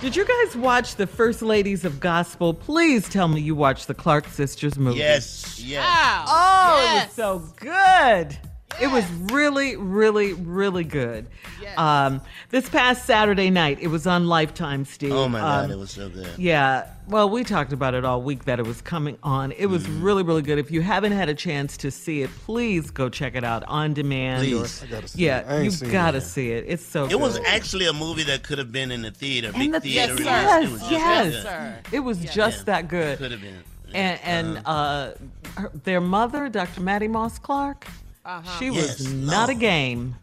Did you guys watch the First Ladies of Gospel? Please tell me you watched the Clark Sisters movie. Yes, yes. Oh, yes. it was so good. It was really, really, really good. Yes. Um, this past Saturday night, it was on Lifetime, Steve. Oh my God, um, it was so good. Yeah. Well, we talked about it all week that it was coming on. It was mm. really, really good. If you haven't had a chance to see it, please go check it out on demand. Please, or, I gotta see yeah, it. you gotta see it. It's so. It good. was actually a movie that could have been in the theater, big the, theater. Yes, it was yes, yes. sir. It was yes. just that good. Could have been. And, and uh, her, their mother, Dr. Mattie Moss Clark. Uh-huh. She yes, was not a game.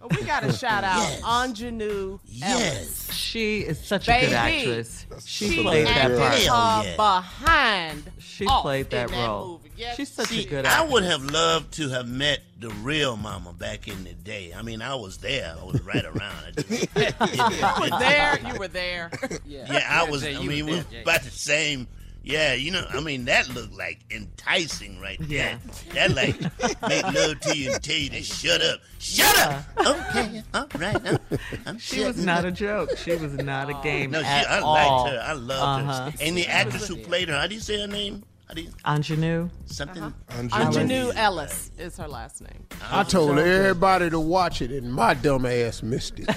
Well, we got to shout out Yes. Aunjanue Yes. She is such Baby, a good actress. She, She played that acted part. Her yeah. behind. She played that in role. movie. Yes. She's such See, a good I would have loved to have met the real mama back in the day. I mean, I was there. I was right around. Just- You were there. You were there. Yeah. Yeah, I was. Jay, I you mean, were we were about the same. Yeah, you know, I mean, that looked like enticing right Yeah. there. That like make love to you and tell you to shut up. Shut up. Okay, all right. I'm, I'm She was not up. a joke. She was not a game No, she, at I all. liked her. I loved Uh-huh. her. And the actress who played her, how do you say her name? How do you Aunjanue. something? Uh-huh. Aunjanue Ellis is her last name. I told everybody to watch it, and my dumb ass missed it. Man,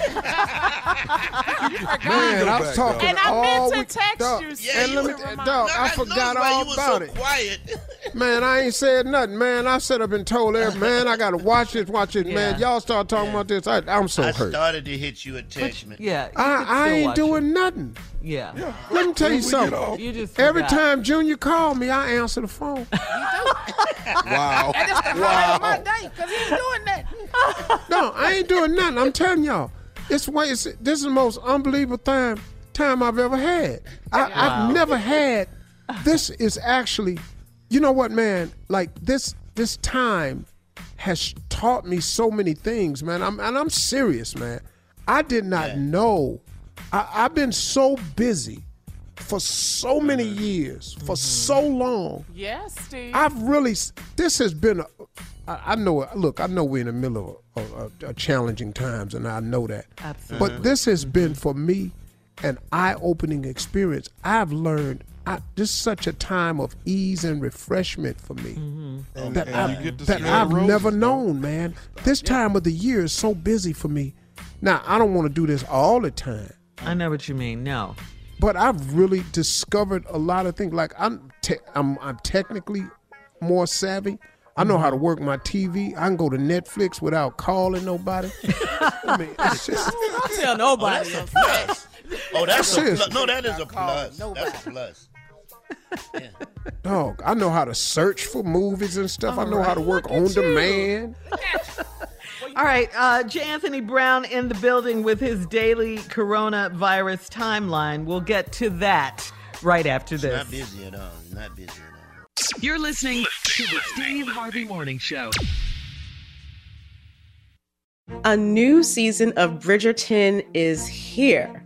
I was talking And I all meant to week. text dog, you, Yeah, and you let me, were- dog, No, I forgot all about it. Quiet. Man, I ain't said nothing, man. I set up and told every man I gotta watch it, watch it, man. Y'all start talking about this. I, I'm so I hurt. started to hit you a text. Yeah. you I, I ain't doing it. nothing. Yeah. Let me tell you something. You just Every forgot. time Junior called me, I answer the phone. Wow. My day, because he ain't doing that. No, I ain't doing nothing. I'm telling y'all, it's way. It's, this is the most unbelievable time time I've ever had. I, I've never had. This is actually, you know what, man? Like this this time has taught me so many things, man. I'm and I'm serious, man. I did not know. I, I've been so busy for so many mm-hmm. years, for mm-hmm. so long. Yes, Steve. I've really. This has been. A, I, I know. Look, I know we're in the middle of, of, of challenging times, and I know that. Absolutely. But this has mm-hmm. been for me an eye-opening experience. I've learned. I, this is such a time of ease and refreshment for me mm-hmm. And, that, and I've, you get to that I've roses, never though. known, man. This time of the year is so busy for me. Now I don't want to do this all the time, I know what you mean. No. but I've really discovered a lot of things. Like I'm, te- I'm, I'm technically more savvy. I know mm-hmm. how to work my TV. I can go to Netflix without calling nobody. I mean, it's just Don't tell Oh, nobody. that's a plus. Oh, that's a plus. No, that is a plus. That's a plus. Yeah. dog. I know how to search for movies and stuff. I know how to work on demand. All right, uh, J. Anthony Brown in the building with his daily coronavirus timeline. We'll get to that right after this. Not busy at all. Not busy at all. You're listening to the Steve Harvey Morning Show. A new season of Bridgerton is here.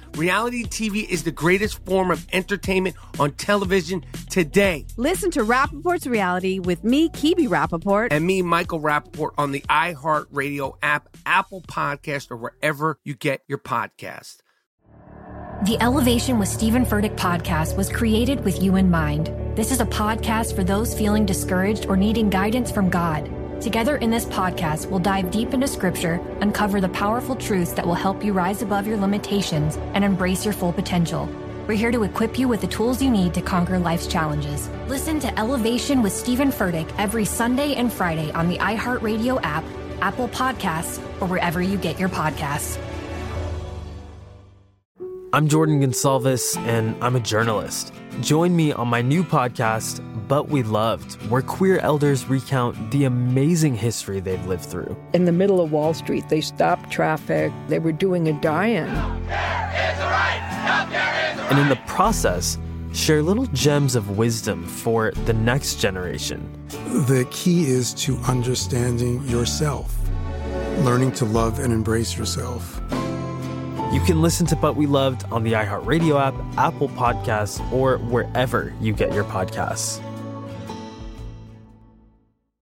Reality TV is the greatest form of entertainment on television today. Listen to Rapaport's Reality with me, Kebe Rapaport. And me, Michael Rapaport, on the iHeartRadio app, Apple Podcast, or wherever you get your podcast. The Elevation with Stephen Furtick podcast was created with you in mind. This is a podcast for those feeling discouraged or needing guidance from God. Together in this podcast, we'll dive deep into scripture, uncover the powerful truths that will help you rise above your limitations and embrace your full potential. We're here to equip you with the tools you need to conquer life's challenges. Listen to Elevation with Stephen Furtick every Sunday and Friday on the iHeartRadio app, Apple Podcasts, or wherever you get your podcasts. I'm Jordan Gonsalves, and I'm a journalist. Join me on my new podcast, But We Loved, where queer elders recount the amazing history they've lived through. In the middle of Wall Street, they stopped traffic. They were doing a die in. And in the process, share little gems of wisdom for the next generation. The key is to understanding yourself, learning to love and embrace yourself. You can listen to But We Loved on the iHeartRadio app, Apple Podcasts, or wherever you get your podcasts.